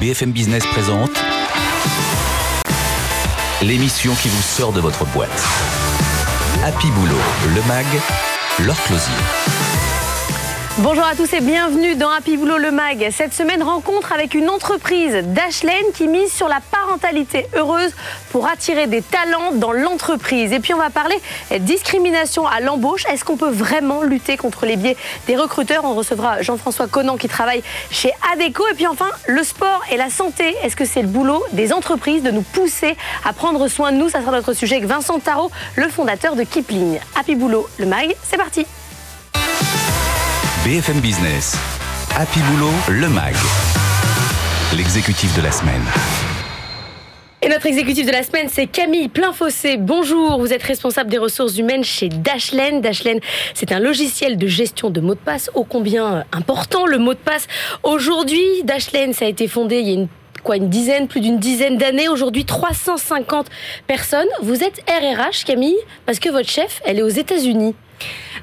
BFM Business présente l'émission qui vous sort de votre boîte. Happy Boulot, le MAG, leur closier. Bonjour à tous et bienvenue dans Happy Boulot le Mag. Cette semaine, rencontre avec une entreprise d'Ashlen qui mise sur la parentalité heureuse pour attirer des talents dans l'entreprise. Et puis on va parler discrimination à l'embauche. Est-ce qu'on peut vraiment lutter contre les biais des recruteurs? On recevra Jean-François Conan qui travaille chez Adeco. Et puis enfin, le sport et la santé. Est-ce que c'est le boulot des entreprises de nous pousser à prendre soin de nous? Ça sera notre sujet avec Vincent Tarot, le fondateur de Kipling. Happy Boulot le Mag, c'est parti. BFM Business. Happy Boulot, le MAG. L'exécutif de la semaine. Et notre exécutif de la semaine, c'est Camille Plainfossé. Bonjour, vous êtes responsable des ressources humaines chez Dashlen. Dashlen, c'est un logiciel de gestion de mots de passe ô combien important le mot de passe. Aujourd'hui, Dashlen, ça a été fondé il y a quoi, une dizaine, plus d'une dizaine d'années. Aujourd'hui, 350 personnes. Vous êtes RRH, Camille, parce que votre chef, elle est aux États-Unis.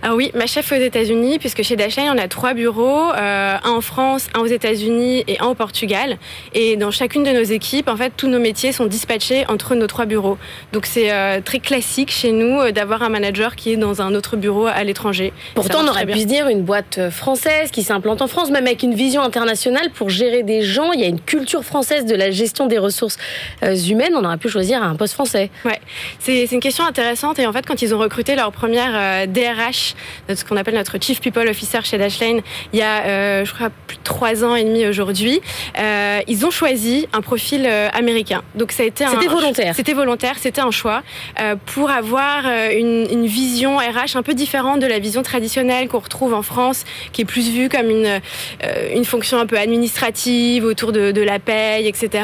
Ah oui, ma chef aux États-Unis, puisque chez Dashlane, on a trois bureaux, euh, un en France, un aux États-Unis et un au Portugal. Et dans chacune de nos équipes, en fait, tous nos métiers sont dispatchés entre nos trois bureaux. Donc c'est euh, très classique chez nous euh, d'avoir un manager qui est dans un autre bureau à l'étranger. Pourtant, on aurait pu se dire une boîte française qui s'implante en France, même avec une vision internationale pour gérer des gens. Il y a une culture française de la gestion des ressources humaines. On aurait pu choisir un poste français. Ouais, c'est une question intéressante. Et en fait, quand ils ont recruté leur première DRH ce qu'on appelle notre Chief People Officer chez Dashlane, il y a, euh, je crois, plus de trois ans et demi aujourd'hui. Euh, ils ont choisi un profil euh, américain. Donc ça a été C'était volontaire. C'était volontaire, c'était un choix pour avoir une, une, vision RH un peu différente de la vision traditionnelle qu'on retrouve en France, qui est plus vue comme une, une fonction un peu administrative autour de, de la paye, etc.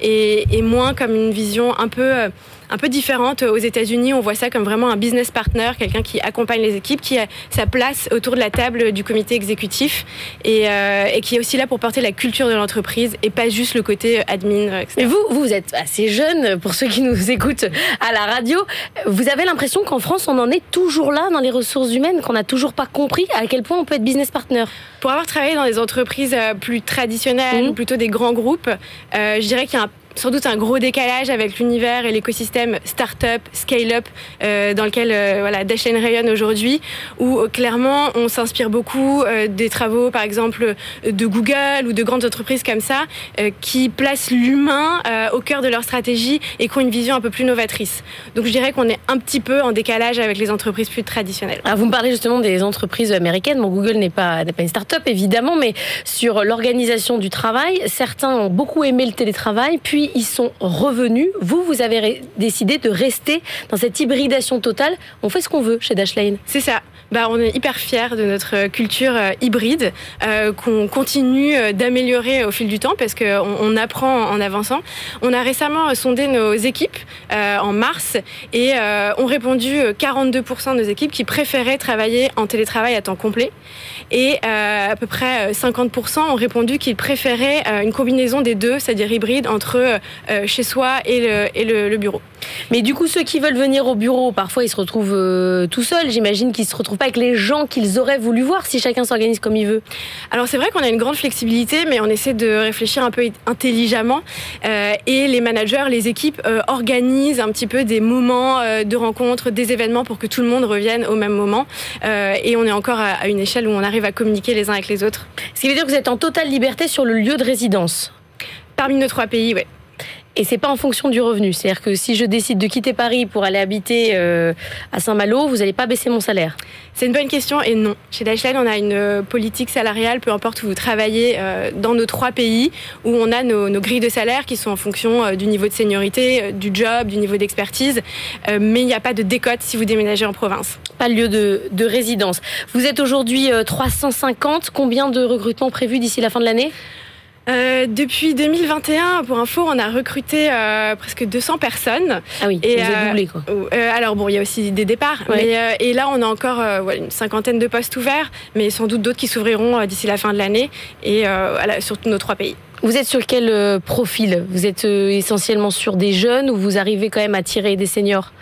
Et, et, moins comme une vision un peu un peu différente aux États-Unis. On voit ça comme vraiment un business partner, quelqu'un qui accompagne les équipes, qui a sa place autour de la table du comité exécutif et, euh, et qui est aussi là pour porter la culture de l'entreprise et pas juste le côté admin. Etc. Mais vous, vous êtes assez jeune pour ceux qui nous écoutent à la radio. Vous avez l'impression qu'en France, on en est toujours là dans les ressources humaines, qu'on n'a toujours pas compris à quel point on peut être business partner? Pour avoir travaillé dans des entreprises euh, plus traditionnelles, mmh. plutôt des grands groupes, euh, je dirais qu'il y a un sans doute un gros décalage avec l'univers et l'écosystème start-up, scale-up euh, dans lequel euh, voilà, Dashlane rayonne aujourd'hui, où euh, clairement on s'inspire beaucoup euh, des travaux par exemple de Google ou de grandes entreprises comme ça, qui placent l'humain au cœur de leur stratégie et qui ont une vision un peu plus novatrice. Donc je dirais qu'on est un petit peu en décalage avec les entreprises plus traditionnelles. Alors vous me parlez justement des entreprises américaines. Bon, Google n'est pas, pas une start-up évidemment, mais sur l'organisation du travail, certains ont beaucoup aimé le télétravail, puis ils sont revenus. Vous, vous avez décidé de rester dans cette hybridation totale. On fait ce qu'on veut chez Dashlane. C'est ça. Bah, on est hyper fiers de notre culture euh, hybride euh, qu'on continue euh, d'améliorer au fil du temps parce qu'on on apprend en avançant. On a récemment sondé nos équipes en mars et ont répondu 42% de nos équipes qui préféraient travailler en télétravail à temps complet et à peu près 50% ont répondu qu'ils préféraient une combinaison des deux, c'est-à-dire hybride entre chez soi et le, et le, le bureau. Mais du coup, ceux qui veulent venir au bureau, parfois ils se retrouvent euh, tout seuls. J'imagine qu'ils se retrouvent pas avec les gens qu'ils auraient voulu voir si chacun s'organise comme il veut. Alors c'est vrai qu'on a une grande flexibilité, mais on essaie de réfléchir un peu intelligemment. Euh, et les managers, les équipes euh, organisent un petit peu des moments euh, de rencontre, des événements pour que tout le monde revienne au même moment. Euh, et on est encore à, à une échelle où on arrive à communiquer les uns avec les autres. Ce qui veut dire que vous êtes en totale liberté sur le lieu de résidence. Parmi nos trois pays, oui. Et c'est pas en fonction du revenu. C'est-à-dire que si je décide de quitter Paris pour aller habiter euh, à Saint-Malo, vous n'allez pas baisser mon salaire. C'est une bonne question et non. Chez Dashlane, on a une politique salariale, peu importe où vous travaillez, euh, dans nos trois pays, où on a nos, nos, grilles de salaire qui sont en fonction euh, du niveau de seniorité, euh, du job, du niveau d'expertise. Euh, mais il n'y a pas de décote si vous déménagez en province. Pas de lieu de, de résidence. Vous êtes aujourd'hui 350. Combien de recrutements prévus d'ici la fin de l'année? Euh, depuis 2021, pour info, on a recruté euh, presque 200 personnes. Ah oui, et, vous avez doublé quoi. Euh, alors bon, il y a aussi des départs, ouais. mais, euh, et là on a encore une cinquantaine de postes ouverts, mais sans doute d'autres qui s'ouvriront d'ici la fin de l'année et voilà, sur nos trois pays. Vous êtes sur quel euh, profil? Vous êtes euh, essentiellement sur des jeunes ou vous arrivez quand même à tirer des seniors?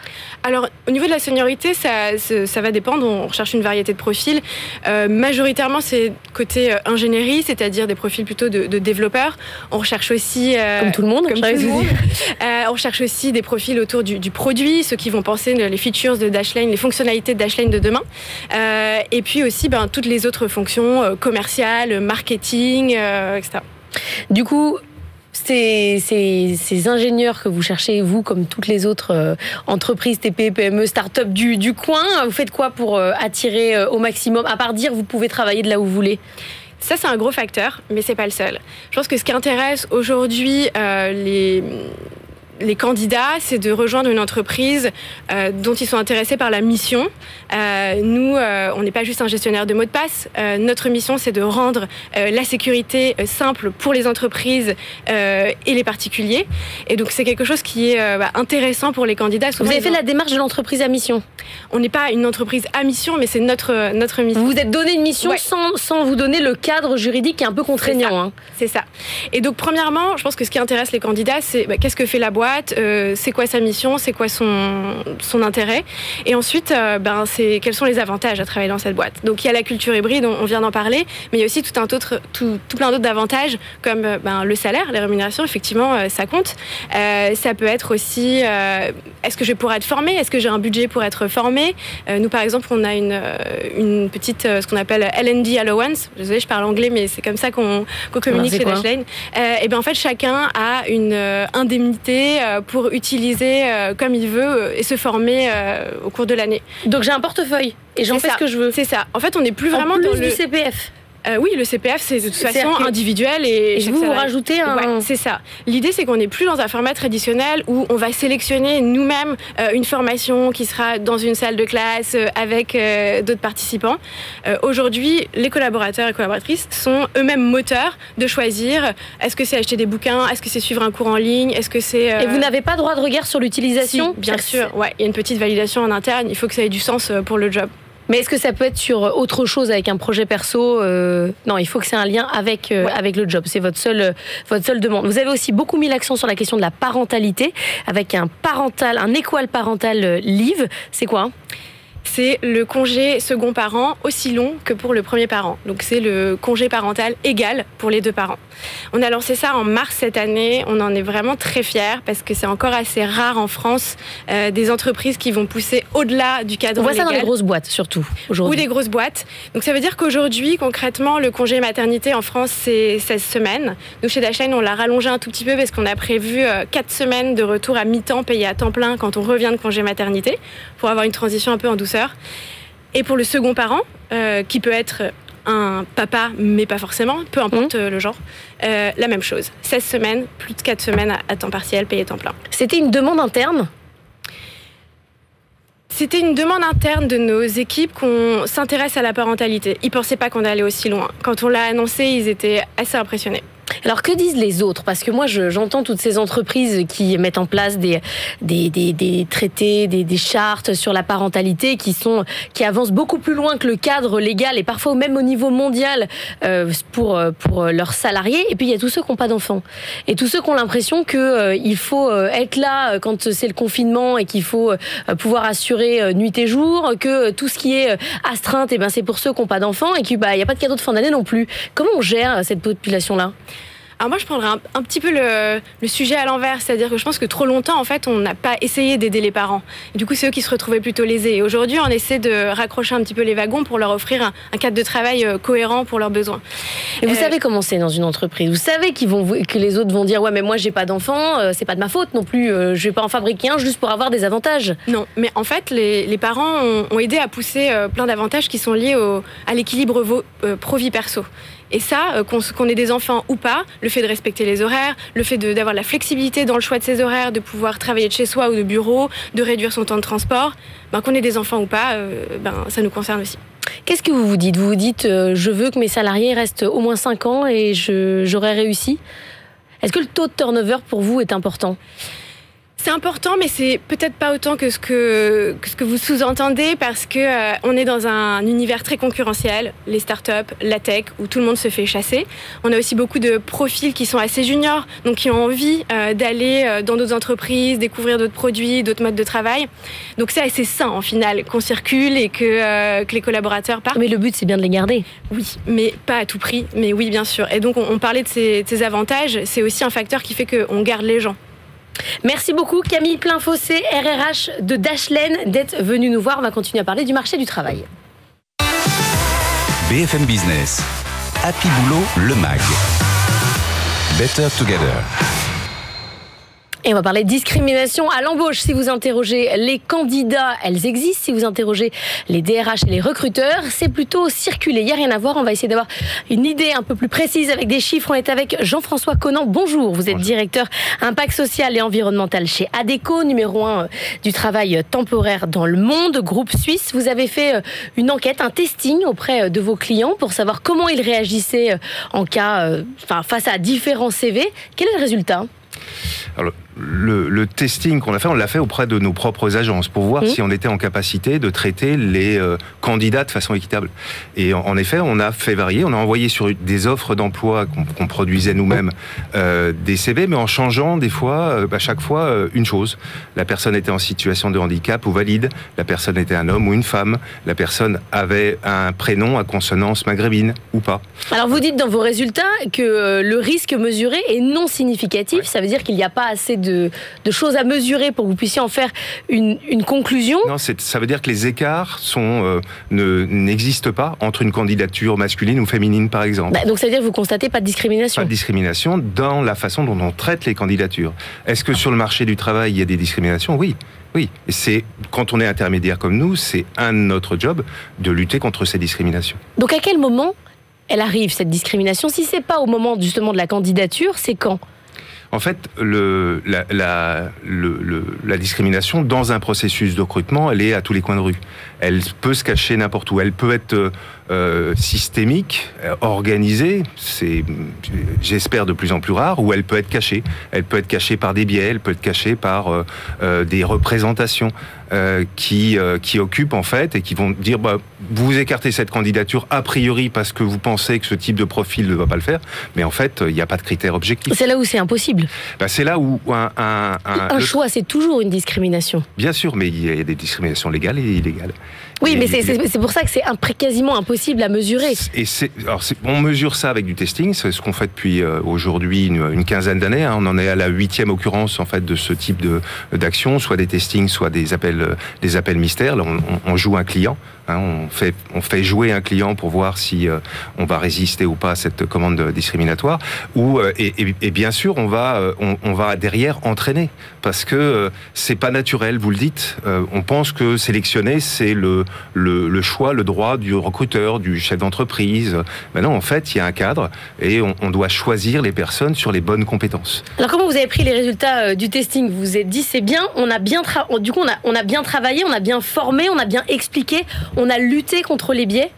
Alors, au niveau de la seniorité, ça, ça, va dépendre. On recherche une variété de profils. Euh, majoritairement, c'est côté ingénierie, c'est-à-dire des profils plutôt de, développeurs. On recherche aussi... comme tout le monde, comme tout le monde. on recherche aussi des profils autour du, du, produit, ceux qui vont penser les features de Dashlane, les fonctionnalités de Dashlane de demain. et puis aussi ben, toutes les autres fonctions commerciales, marketing, etc. Du coup, ces, ces, ingénieurs que vous cherchez, vous, comme toutes les autres euh, entreprises, TP, PME, start-up du, du, coin, vous faites quoi pour euh, attirer euh, au maximum? À part dire, vous pouvez travailler de là où vous voulez ça, c'est un gros facteur, mais c'est pas le seul. Je pense que ce qui intéresse aujourd'hui les, les candidats, c'est de rejoindre une entreprise euh, dont ils sont intéressés par la mission. Euh, nous, euh, on n'est pas juste un gestionnaire de mots de passe. notre mission, c'est de rendre la sécurité simple pour les entreprises et les particuliers. Et donc, c'est quelque chose qui est bah, intéressant pour les candidats. Vous avez fait la démarche de l'entreprise à mission? On n'est pas une entreprise à mission, mais c'est notre, notre mission. Vous vous êtes donné une mission sans, sans, vous donner le cadre juridique qui est un peu contraignant. C'est ça. Hein. ça. Et donc, premièrement, je pense que ce qui intéresse les candidats, c'est bah, qu'est-ce que fait la boîte? Euh, c'est quoi sa mission, c'est quoi son, son intérêt. Et ensuite, euh, ben, c'est quels sont les avantages à travailler dans cette boîte. Donc il y a la culture hybride, on, vient d'en parler, mais il y a aussi tout, un autre, tout, tout plein d'autres avantages comme euh, ben, le salaire, les rémunérations, effectivement, ça compte. ça peut être aussi, est-ce que je pourrais être formé Est-ce que j'ai un budget pour être formé Nous, par exemple, on a une, une petite, ce qu'on appelle LND Allowance. Désolée, je parle anglais, mais c'est comme ça qu'on communique chez Dashlane. et ben en fait, chacun a une indemnité euh, pour utiliser euh, comme il veut euh, et se former au cours de l'année. Donc j'ai un portefeuille et j'en fais ce que je veux. C'est ça. En fait, on n'est plus vraiment dans le CPF. Euh, oui, le CPF, c'est de toute façon individuel et, vous, vous rajoutez un. c'est ça. L'idée, c'est qu'on n'est plus dans un format traditionnel où on va sélectionner nous-mêmes euh, une formation qui sera dans une salle de classe euh, avec d'autres participants. Aujourd'hui, les collaborateurs et collaboratrices sont eux-mêmes moteurs de choisir est-ce que c'est acheter des bouquins, est-ce que c'est suivre un cours en ligne, est-ce que c'est. Et vous n'avez pas droit de regard sur l'utilisation Bien sûr, ouais. Il y a une petite validation en interne. Il faut que ça ait du sens pour le job. Mais est-ce que ça peut être sur autre chose avec un projet perso euh, Non, il faut que c'est un lien avec euh, avec le job. C'est votre seule votre seule demande. Vous avez aussi beaucoup mis l'accent sur la question de la parentalité avec un parental, un équal parental euh, leave. C'est quoi? C'est le congé second parent aussi long que pour le premier parent. Donc c'est le congé parental égal pour les deux parents. On a lancé ça en mars cette année. On en est vraiment très fiers parce que c'est encore assez rare en France euh, des entreprises qui vont pousser au-delà du cadre On voit ça dans les grosses boîtes surtout aujourd'hui. Ou des grosses boîtes. Donc ça veut dire qu'aujourd'hui, concrètement, le congé maternité en France, c'est 16 semaines. Nous, chez Dashlane, on l'a rallongé un tout petit peu parce qu'on a prévu 4 euh, semaines de retour à mi-temps payé à temps plein quand on revient de congé maternité pour avoir une transition un peu en douceur. Et pour le second parent, euh, qui peut être un papa, mais pas forcément, peu importe mmh. le genre, euh, la même chose. 16 semaines, plus de 4 semaines à, temps partiel, payé temps plein. C'était une demande interne? C'était une demande interne de nos équipes qu'on s'intéresse à la parentalité. Ils ne pensaient pas qu'on allait aussi loin. Quand on l'a annoncé, ils étaient assez impressionnés. Alors que disent les autres? Parce que moi, j'entends toutes ces entreprises qui mettent en place des, des, des, des traités, des, des, chartes sur la parentalité qui, sont, qui avancent beaucoup plus loin que le cadre légal et parfois même au niveau mondial euh, pour, pour leurs salariés. Et puis il y a tous ceux qui n'ont pas d'enfants. Et tous ceux qui ont l'impression qu'il euh, il faut euh, être là quand c'est le confinement et qu'il faut pouvoir assurer nuit et jour, que tout ce qui est astreinte, et eh ben, c'est pour ceux qui n'ont pas d'enfants et qu'il bah, n'y a pas de cadeau de fin d'année non plus. Comment on gère cette population-là? Alors moi, je prendrais un, petit peu le, sujet à l'envers, c'est-à-dire que je pense que trop longtemps, en fait, on n'a pas essayé d'aider les parents. Et du coup, c'est eux qui se retrouvaient plutôt lésés. Et aujourd'hui, on essaie de raccrocher un petit peu les wagons pour leur offrir un, cadre de travail euh, cohérent pour leurs besoins. Et vous euh, savez comment c'est dans une entreprise. Vous savez qu'ils vont, que les autres vont dire ouais, mais moi, j'ai pas d'enfant, euh, c'est pas de ma faute non plus. je vais pas en fabriquer un juste pour avoir des avantages. Non, mais en fait, les, parents ont, aidé à pousser plein d'avantages qui sont liés au, à l'équilibre pro-vie perso. Et ça, euh, qu'on ait des enfants ou pas, le fait de respecter les horaires, le fait d'avoir la flexibilité dans le choix de ses horaires, de pouvoir travailler de chez soi ou de bureau, de réduire son temps de transport, ben, qu'on ait des enfants ou pas, euh, ben, ça nous concerne aussi. Qu'est-ce que vous vous dites? Vous vous dites, euh, je veux que mes salariés restent au moins 5 ans et j'aurais réussi? Est-ce que le taux de turnover pour vous est important? C'est important, mais c'est peut-être pas autant que ce que, ce que vous sous-entendez parce que euh, on est dans un univers très concurrentiel, les startups, la tech, où tout le monde se fait chasser. On a aussi beaucoup de profils qui sont assez juniors, donc qui ont envie euh, d'aller euh, dans d'autres entreprises, découvrir d'autres produits, d'autres modes de travail. Donc c'est assez sain en final qu'on circule et que, que les collaborateurs partent. Mais le but c'est bien de les garder. Oui, mais pas à tout prix, mais oui bien sûr. Et donc on, parlait de ces, de ces avantages, c'est aussi un facteur qui fait qu'on garde les gens. Merci beaucoup Camille Plainfossé, RRH de Dashlane, d'être venu nous voir. On va continuer à parler du marché du travail. BFM Business, Happy Boulot, le MAG. Better Together. Et on va parler de discrimination à l'embauche. Si vous interrogez les candidats, elles existent. Si vous interrogez les DRH et les recruteurs, c'est plutôt circulé. Il n'y a rien à voir. On va essayer d'avoir une idée un peu plus précise avec des chiffres. On est avec Jean-François Conan. Bonjour. Vous êtes directeur impact social et environnemental chez ADECO, numéro 1 euh, du travail temporaire dans le monde, groupe suisse. Vous avez fait euh, une enquête, un testing auprès euh, de vos clients pour savoir comment ils réagissaient en cas, enfin, face à différents CV. Quel est le résultat? Alors, le, testing qu'on a fait, on l'a fait auprès de nos propres agences pour voir si on était en capacité de traiter les euh, candidats de façon équitable. Et en, effet, on a fait varier, on a envoyé sur des offres d'emploi qu'on produisait nous-mêmes euh, des CV, mais en changeant des fois, euh, à chaque fois, une chose. La personne était en situation de handicap ou valide, la personne était un homme ou une femme, la personne avait un prénom à consonance maghrébine ou pas. Alors vous dites dans vos résultats que le risque mesuré est non significatif, ça veut dire qu'il n'y a pas assez de de, choses à mesurer pour que vous puissiez en faire une, conclusion Non, ça veut dire que les écarts sont euh, n'existent pas entre une candidature masculine ou féminine, par exemple. Bah, donc ça veut dire que vous constatez pas de discrimination Pas de discrimination dans la façon dont on traite les candidatures. Est-ce que sur le marché du travail, il y a des discriminations? Oui. Oui, c'est quand on est intermédiaire comme nous, c'est un de notre job de lutter contre ces discriminations. Donc à quel moment elle arrive cette discrimination? Si c'est pas au moment justement de la candidature, c'est quand? En fait, le, la, la, le, la, discrimination dans un processus de recrutement, elle est à tous les coins de rue. Elle peut se cacher n'importe où. Elle peut être euh, systémique, euh, organisée, c'est, j'espère, de plus en plus rare, ou elle peut être cachée. Elle peut être cachée par des biais, elle peut être cachée par euh, des représentations euh, qui, qui occupent en fait et qui vont dire bah, vous écartez cette candidature a priori parce que vous pensez que ce type de profil ne va pas le faire, mais en fait, il n'y a pas de critères objectifs. C'est là où c'est impossible. Bah, c'est là où un, un, un, un choix, c'est toujours une discrimination. Bien sûr, mais il y a des discriminations légales et illégales. Oui, mais c'est pour ça que c'est quasiment impossible à mesurer. Et alors on mesure ça avec du testing, c'est ce qu'on fait depuis euh, aujourd'hui une, quinzaine d'années. Hein. On en est à la huitième occurrence en fait de ce type de d'action, soit des testings, soit des appels, euh, des appels mystères. Là, on, on joue un client. Hein, on, fait, on fait jouer un client pour voir si euh, on va résister ou pas à cette commande discriminatoire. Ou, euh, et, et, bien sûr, on va, euh, on, on, va derrière entraîner parce que c'est pas naturel, vous le dites. on pense que sélectionner, c'est le, le, choix, le droit du recruteur, du chef d'entreprise. Mais non, en fait, il y a un cadre et on, doit choisir les personnes sur les bonnes compétences. Alors, comment vous avez pris les résultats du testing? Vous vous êtes dit, c'est bien, on a bien, du coup, on a bien travaillé, on a bien formé, on a bien expliqué on a lutté contre les biais?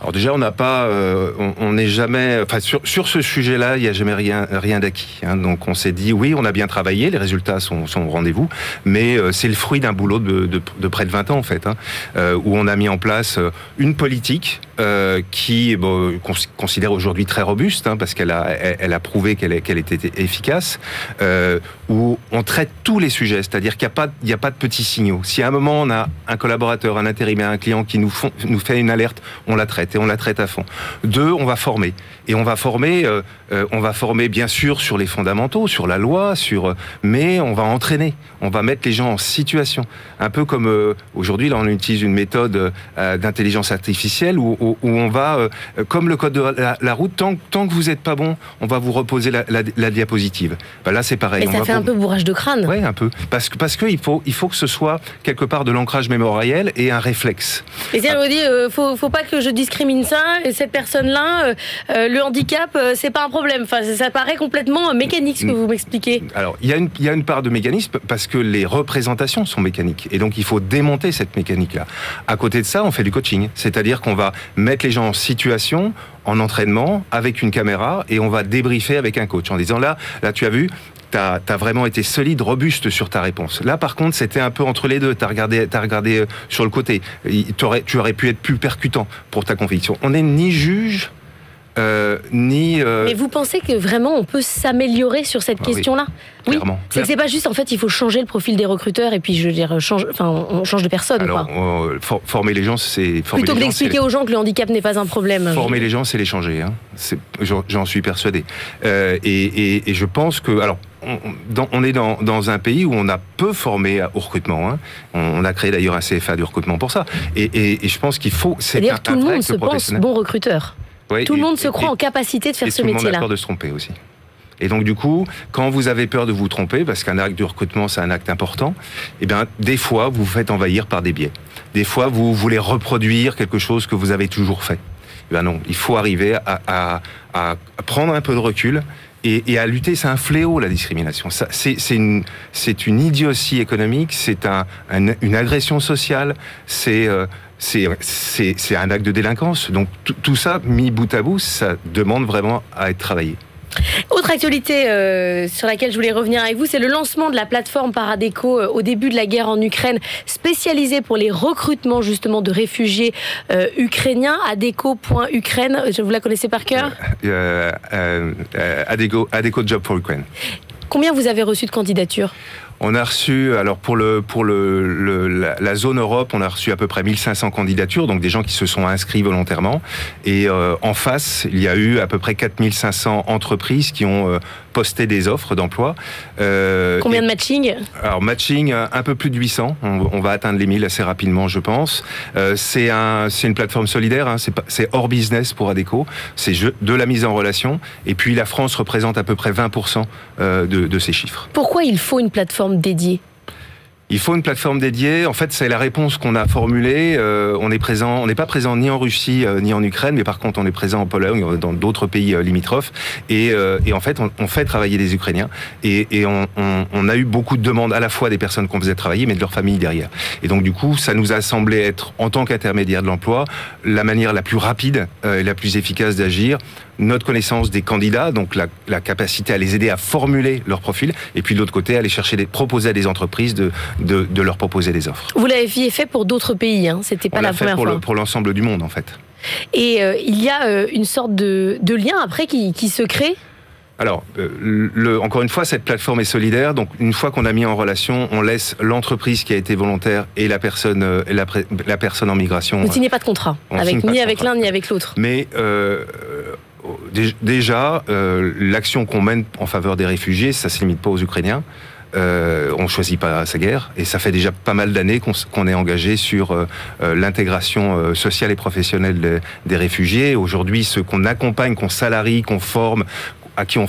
Alors déjà, on n'a pas, euh, on n'est jamais, enfin sur, sur ce sujet-là, il n'y a jamais rien, rien d'acquis. Hein. Donc on s'est dit, oui, on a bien travaillé, les résultats sont, sont au rendez-vous, mais euh, c'est le fruit d'un boulot de, de, de, près de 20 ans en fait, hein, euh, où on a mis en place une politique euh, qui bon, considère aujourd'hui très robuste, hein, parce qu'elle a, elle, a prouvé qu'elle qu'elle était efficace, euh, où on traite tous les sujets, c'est-à-dire qu'il n'y a pas, il a pas de petits signaux. Si à un moment on a un collaborateur, un intérimaire, un client qui nous, font, nous fait une alerte, on la traite et on la traite à fond. Deux, on va former. Et on va former, euh, euh, on va former bien sûr sur les fondamentaux, sur la loi, sur, mais on va entraîner, on va mettre les gens en situation. Un peu comme euh, aujourd'hui, là, on utilise une méthode d'intelligence artificielle où, où, on va, comme le code de la, route, tant, tant, que vous n'êtes pas bon, on va vous reposer la, la, diapositive. Ben là, c'est pareil. Mais ça fait un peu bourrage de crâne. Oui, un peu. Parce que parce que il faut il faut que ce soit quelque part de l'ancrage mémoriel et un réflexe. Et c'est ah. dit, faut faut pas que je discrimine ça, et cette personne-là, euh, euh, le handicap, euh, c'est pas un problème. Enfin, ça, paraît complètement euh, mécanique ce que vous m'expliquez. Alors, il y, a une, il y a une part de mécanisme parce que les représentations sont mécaniques. Et donc, il faut démonter cette mécanique-là. À côté de ça, on fait du coaching. C'est-à-dire qu'on va mettre les gens en situation, en entraînement, avec une caméra, et on va débriefer avec un coach en disant là, là, tu as vu, tu as, vraiment été solide, robuste sur ta réponse. Là, par contre, c'était un peu entre les deux. Tu as regardé, as regardé euh, sur le côté. Tu aurais pu être plus percutant pour ta conviction. On n'est ni juge, euh, ni... euh, Mais vous pensez que vraiment on peut s'améliorer sur cette Ah question-là? Oui. clairement. C'est que c'est pas juste, en fait, il faut changer le profil des recruteurs et puis je veux dire, change, enfin, on change de personne. alors, quoi. euh, for- former les gens, c'est... Plutôt que d'expliquer aux gens que le handicap n'est pas un problème. Former les gens, c'est les changer. Hein. J'en suis persuadé. Euh, et, et- et je pense que, alors, on, on- dans- on est dans, dans un pays où on a peu formé au recrutement. hein. On, on a créé d'ailleurs un CFA du recrutement pour ça. Et, et- et je pense qu'il faut. C'est C'est-à-dire tout le monde se pense bon recruteur. Ouais, Tout le et- monde se et- croit en capacité de faire et ce tout le monde a métier-là. peur de se tromper aussi. Et donc du coup, quand vous avez peur de vous tromper, parce qu'un acte de recrutement c'est un acte important, eh bien des fois vous vous faites envahir par des biais. Des fois vous voulez reproduire quelque chose que vous avez toujours fait. Eh bien non, il faut arriver à, à- à prendre un peu de recul. Et, et à lutter, c'est un fléau la discrimination. C'est une, une idiotie économique, c'est un, un- une agression sociale, c'est euh, c'est un acte de délinquance. Donc tout- ça mis bout à bout, ça demande vraiment à être travaillé. Autre actualité euh, sur laquelle je voulais revenir avec vous, c'est le lancement de la plateforme Paradeco euh, au début de la guerre en Ukraine, spécialisée pour les recrutements justement de réfugiés euh, ukrainiens. Adeco.Ukraine, je vous la connaissez par cœur Euh, euh, euh, Adego, Adeco Job for Ukraine. Combien vous avez reçu de candidatures? On a reçu, alors pour, le, pour le, le- la, zone Europe, on a reçu à peu près 1500 candidatures, donc des gens qui se sont inscrits volontairement. Et euh, en face, il y a eu à peu près 4500 entreprises qui ont posté des offres d'emploi. Euh, Combien et- de matching Alors matching, euh, un peu plus de 800. On, on va atteindre les 1000 assez rapidement, je pense. Euh, c'est un, c'est une plateforme solidaire. Hein, c'est hors business pour Adeco. C'est de la mise en relation. Et puis la France représente à peu près 20% euh, de, de ces chiffres. Pourquoi il faut une plateforme dédiée? Il faut une plateforme dédiée. En fait, c'est la réponse qu'on a formulée. Euh, on est présent, on n'est pas présent ni en Russie euh, ni en Ukraine, mais par contre, on est présent en Pologne, dans d'autres pays euh, limitrophes. Et, euh, et en fait, on, on fait travailler des Ukrainiens. Et, et on, on- on a eu beaucoup de demandes à la fois des personnes qu'on faisait travailler, mais de leur famille derrière. Et donc, du coup, ça nous a semblé être, en tant qu'intermédiaire de l'emploi, la manière la plus rapide euh, et la plus efficace d'agir. Notre connaissance des candidats, donc la, la capacité à les aider à formuler leur profil, et puis de l'autre côté, aller chercher des, proposer à des entreprises de, de, de leur proposer des offres. Vous l'avez fait pour d'autres pays, hein, c'était pas On la fait première pour fois. le- pour l'ensemble du monde, en fait. Et euh, il y a euh, une sorte de, de lien après qui, qui se crée? Alors, euh, le, encore une fois, cette plateforme est solidaire. Donc, une fois qu'on a mis en relation, on laisse l'entreprise qui a été volontaire et la personne, euh, la, personne en migration. Vous ne signez pas de contrat, On avec, ni de avec contrat. l'un ni avec l'autre. Mais euh, dé- déjà, l'action qu'on mène en faveur des réfugiés, ça se limite pas aux Ukrainiens. Euh, on choisit pas sa guerre et ça fait déjà pas mal d'années qu'on est engagé sur euh, euh, l'intégration euh, sociale et professionnelle des, des réfugiés. Aujourd'hui, ceux qu'on accompagne, qu'on salarie, qu'on forme, à qui on,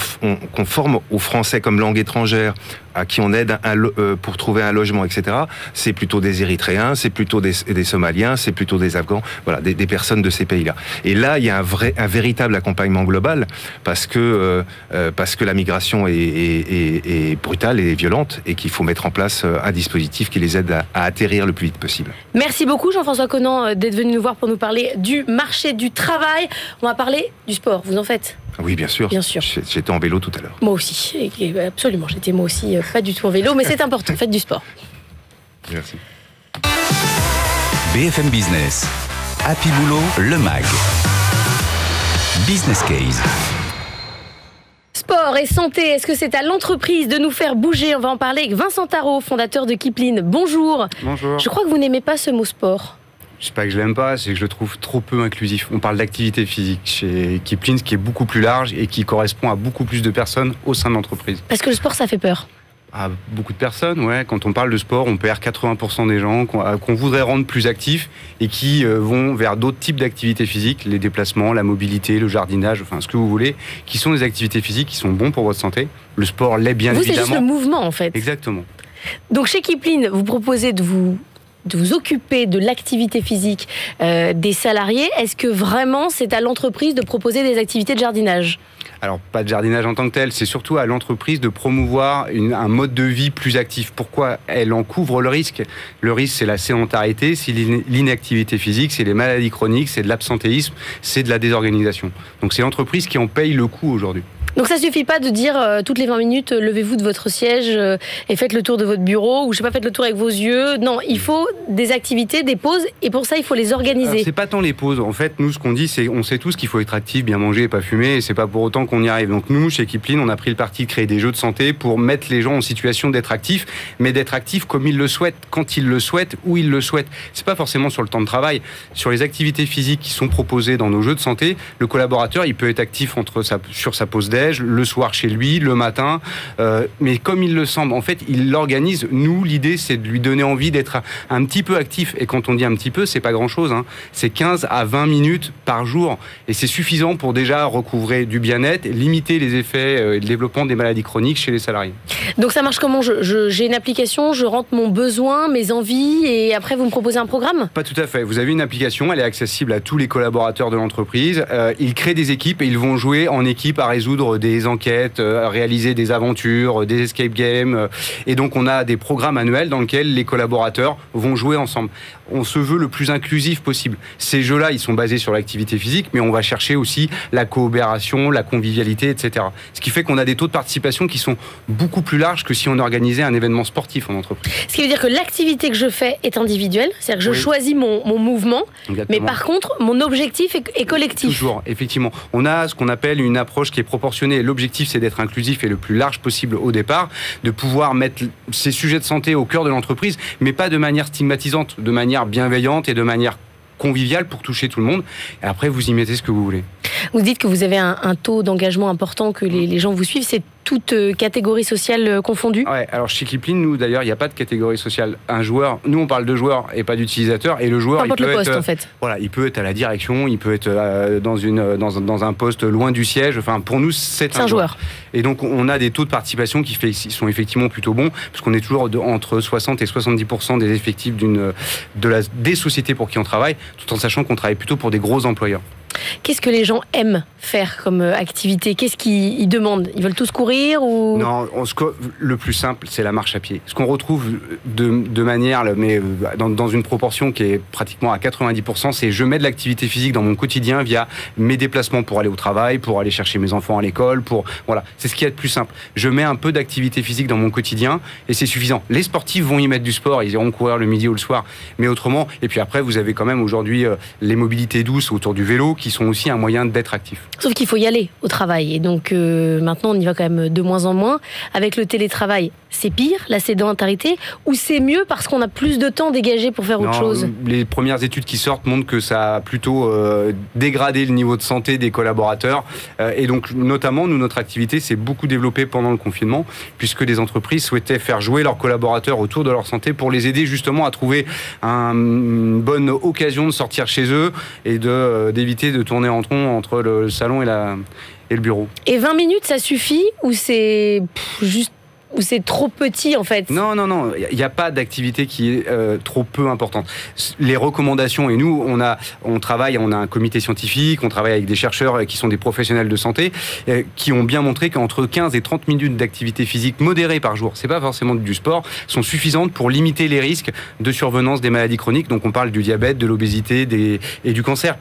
forme au français comme langue étrangère, à qui on aide euh, pour trouver un logement, etc. C'est plutôt des Érythréens, c'est plutôt des, Somaliens, c'est plutôt des Afghans, voilà, des, personnes de ces pays-là. Et là, il y a un vrai, un véritable accompagnement global parce que euh, euh, parce que la migration est, brutale et violente et qu'il faut mettre en place un dispositif qui les aide à, à atterrir le plus vite possible. Merci beaucoup Jean-François Conan d'être venu nous voir pour nous parler du marché du travail. On va parler du sport, vous en faites Oui, bien sûr. Bien sûr. J'ai- J'étais en vélo tout à l'heure. Moi aussi, absolument, j'étais moi aussi euh, pas du tout en vélo, mais c'est important, faites du sport. Merci. BFM Business. Happy Boulot, le MAG. Business Case. Sport et santé, est-ce que c'est à l'entreprise de nous faire bouger? On va en parler avec Vincent Tarot, fondateur de Kipling. Bonjour. Bonjour. Je crois que vous n'aimez pas ce mot sport. C'est pas que je l'aime pas, c'est que je le trouve trop peu inclusif. On parle d'activité physique chez Kipling, ce qui est beaucoup plus large et qui correspond à beaucoup plus de personnes au sein de l'entreprise. Parce que le sport, ça fait peur. À beaucoup de personnes, ouais. Quand on parle de sport, on perd 80% des gens qu'on euh, qu'on voudrait rendre plus actifs et qui euh, vont vers d'autres types d'activités physiques, les déplacements, la mobilité, le jardinage, enfin ce que vous voulez, qui sont des activités physiques qui sont bons pour votre santé. Le sport l'est bien vous, c'est juste le évidemment. mouvement en fait. Exactement. Donc chez Kipling, vous proposez de vous de vous occuper de l'activité physique euh, des salariés, est-ce que vraiment c'est à l'entreprise de proposer des activités de jardinage? Alors, pas de jardinage en tant que tel, c'est surtout à l'entreprise de promouvoir un mode de vie plus actif. Pourquoi Elle en couvre le risque? Le risque, c'est la sédentarité, c'est l'in- l'inactivité physique, c'est les maladies chroniques, c'est de l'absentéisme, c'est de la désorganisation. Donc, c'est l'entreprise qui en paye le coût aujourd'hui. Donc ça suffit pas de dire euh, toutes les 20 minutes euh, levez-vous de votre siège euh, et faites le tour de votre bureau ou je sais pas faites le tour avec vos yeux. Non, il faut des activités, des pauses et pour ça il faut les organiser. C'est pas tant les pauses. En fait, nous, ce qu'on dit, c'est on sait tous qu'il faut être actif, bien manger et pas fumer. Et c'est pas pour autant qu'on y arrive. Donc nous, chez Kipling, on a pris le parti de créer des jeux de santé pour mettre les gens en situation d'être actifs, mais d'être actifs comme ils le souhaitent, quand ils le souhaitent, où ils le souhaitent. C'est pas forcément sur le temps de travail. Sur les activités physiques qui sont proposées dans nos jeux de santé, le collaborateur, il peut être actif entre sur sa pause déj, le soir chez lui, le matin. Euh, mais comme il le semble, en fait, il l'organise. Nous, l'idée, c'est de lui donner envie d'être un, petit peu actif. Et quand on dit un petit peu, c'est pas grand chose. Hein. C'est 15 à 20 minutes par jour. Et c'est suffisant pour déjà recouvrer du bien-être, limiter les effets euh, et le développement des maladies chroniques chez les salariés. Donc ça marche comment? J'ai une application, je rentre mon besoin, mes envies et après vous me proposez un programme? Pas tout à fait. Vous avez une application, elle est accessible à tous les collaborateurs de l'entreprise. Euh, ils créent des équipes et ils vont jouer en équipe à résoudre des enquêtes, euh, réaliser des aventures, euh, des escape games. euh, Et donc on a des programmes annuels dans lesquels les collaborateurs vont jouer ensemble. On se veut le plus inclusif possible. Ces jeux-là, ils sont basés sur l'activité physique, mais on va chercher aussi la coopération, la convivialité, etc. Ce qui fait qu'on a des taux de participation qui sont beaucoup plus larges que si on organisait un événement sportif en entreprise. Ce qui veut dire que l'activité que je fais est individuelle, c'est-à-dire que je Oui. choisis mon, mon mouvement, mais par contre mon objectif est, est collectif. Toujours, effectivement. On a ce qu'on appelle une approche qui est L'objectif, c'est d'être inclusif et le plus large possible au départ, de pouvoir mettre ces sujets de santé au cœur de l'entreprise, mais pas de manière stigmatisante, de manière bienveillante et de manière conviviale pour toucher tout le monde. Et après, vous y mettez ce que vous voulez. Vous dites que vous avez un, un taux d'engagement important, que les, les gens vous suivent, c'est toute euh, catégorie sociale euh, confondue Ouais, alors chez Kipling, nous d'ailleurs, il n'y a pas de catégorie sociale. Un joueur, nous on parle de joueur et pas d'utilisateur, et le joueur, il peut le poste être, en fait. Voilà, il peut être à la direction, il peut être euh, dans, une, dans, un- dans un poste loin du siège. Enfin, pour nous, c'est C'est un joueur. Et donc, on a des taux de participation qui fait, sont effectivement plutôt bons, puisqu'on est toujours entre 60 et 70 des effectifs d'une, de la, des sociétés pour qui on travaille, tout en sachant qu'on travaille plutôt pour des gros employeurs. Qu'est-ce que les gens aiment faire comme euh, activité? Qu'est-ce qu'ils ils demandent? Ils veulent tous courir ou? Non, le plus simple, c'est la marche à pied. Ce qu'on retrouve de, de manière, mais euh, dans, dans une proportion qui est pratiquement à 90%, c'est je mets de l'activité physique dans mon quotidien via mes déplacements pour aller au travail, pour aller chercher mes enfants à l'école, pour voilà, c'est ce qui est le plus simple. Je mets un peu d'activité physique dans mon quotidien et c'est suffisant. Les sportifs vont y mettre du sport, ils iront courir le midi ou le soir, mais autrement. Et puis après, vous avez quand même aujourd'hui euh, les mobilités douces autour du vélo qui sont aussi un moyen d'être actif. Sauf qu'il faut y aller au travail. Et donc euh, maintenant, on y va quand même de moins en moins. Avec le télétravail, c'est pire, la sédentarité, ou c'est mieux parce qu'on a plus de temps dégagé pour faire autre chose? Les premières études qui sortent montrent que ça a plutôt euh, dégradé le niveau de santé des collaborateurs. Euh, et donc, notamment, nous, notre activité s'est beaucoup développée pendant le confinement, puisque les entreprises souhaitaient faire jouer leurs collaborateurs autour de leur santé pour les aider justement à trouver un- une bonne occasion de sortir chez eux et de, euh, d'éviter de tourner en rond entre le salon et, la, et le bureau. Et 20 minutes, ça suffit Ou c'est pff, juste. Ou c'est trop petit en fait Non, non, non, il n'y a pas d'activité qui est euh, trop peu importante. Les recommandations, et nous, on, a, on travaille, on a un comité scientifique, on travaille avec des chercheurs euh, qui sont des professionnels de santé, euh, qui ont bien montré qu'entre 15 et 30 minutes d'activité physique modérée par jour, c'est pas forcément du sport, sont suffisantes pour limiter les risques de survenance des maladies chroniques. Donc on parle du diabète, de l'obésité des, et du cancer.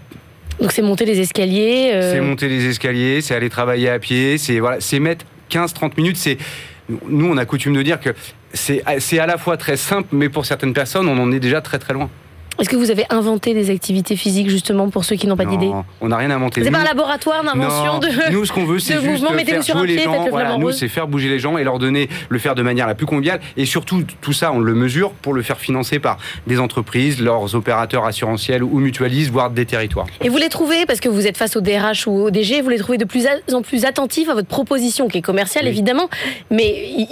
Donc c'est monter les escaliers. euh, C'est monter les escaliers, c'est aller travailler à pied, c'est voilà, mettre 15-30 minutes. C'est nous, on a coutume de dire que c'est à la fois très simple, mais pour certaines personnes, on en est déjà très très loin. Est-ce que vous avez inventé des activités physiques justement pour ceux qui n'ont pas d'idée on n'a rien inventé. C'est pas un laboratoire d'invention de. Nous, ce qu'on veut, c'est juste faire sur les gens. Voilà, nous, c'est faire bouger les gens et leur donner, le faire de manière la plus conviviale. Et surtout, tout ça, on le mesure pour le faire financer par des entreprises, leurs opérateurs assurantiels ou mutualistes, voire des territoires. Et vous les trouvez, parce que vous êtes face au DRH ou au DG, vous les trouvez de plus en plus attentifs à votre proposition, qui est commerciale Oui. évidemment, mais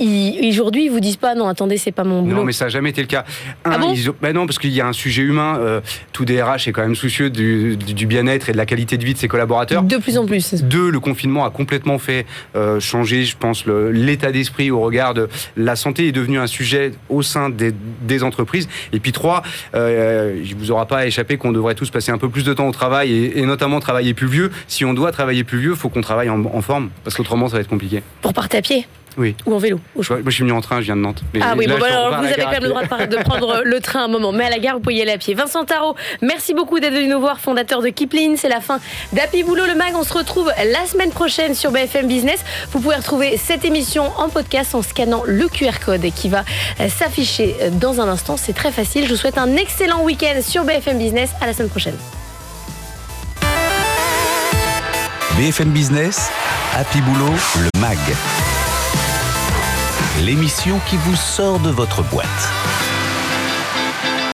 aujourd'hui ils vous disent pas non attendez c'est pas mon boulot. Non, mais ça n'a jamais été le cas. Un, Ah bon ils ont- ben non, parce qu'il y a un sujet humain. Euh, tout DRH est quand même soucieux du, du bien-être et de la qualité de vie de ses collaborateurs. De plus en plus. Deux, le confinement a complètement fait euh, changer, je pense, l'état d'esprit au regard de la santé est devenu un sujet au sein des, des entreprises. Et puis trois, euh, il vous aura pas échappé qu'on devrait tous passer un peu plus de temps au travail et, et notamment travailler plus vieux. Si on doit travailler plus vieux, faut qu'on travaille en, en forme parce qu'autrement ça va être compliqué. Pour partir à pied Oui. ou en vélo au choix. Moi, je suis venu en train, je viens de Nantes. Mais Ah oui, là, bon, bah, alors, vous avez quand même le droit de prendre le train un moment. Mais à la gare, vous pouvez y aller à pied. Vincent Tarot, merci beaucoup d'être venu nous voir, fondateur de Kipling. C'est la fin d'Happy Boulot, le mag. On se retrouve la semaine prochaine sur BFM Business. Vous pouvez retrouver cette émission en podcast en scannant le QR code qui va euh, s'afficher euh, dans un instant. C'est très facile. Je vous souhaite un excellent week-end sur BFM Business. À la semaine prochaine. BFM Business, Happy Boulot, le MAG. L'émission qui vous sort de votre boîte.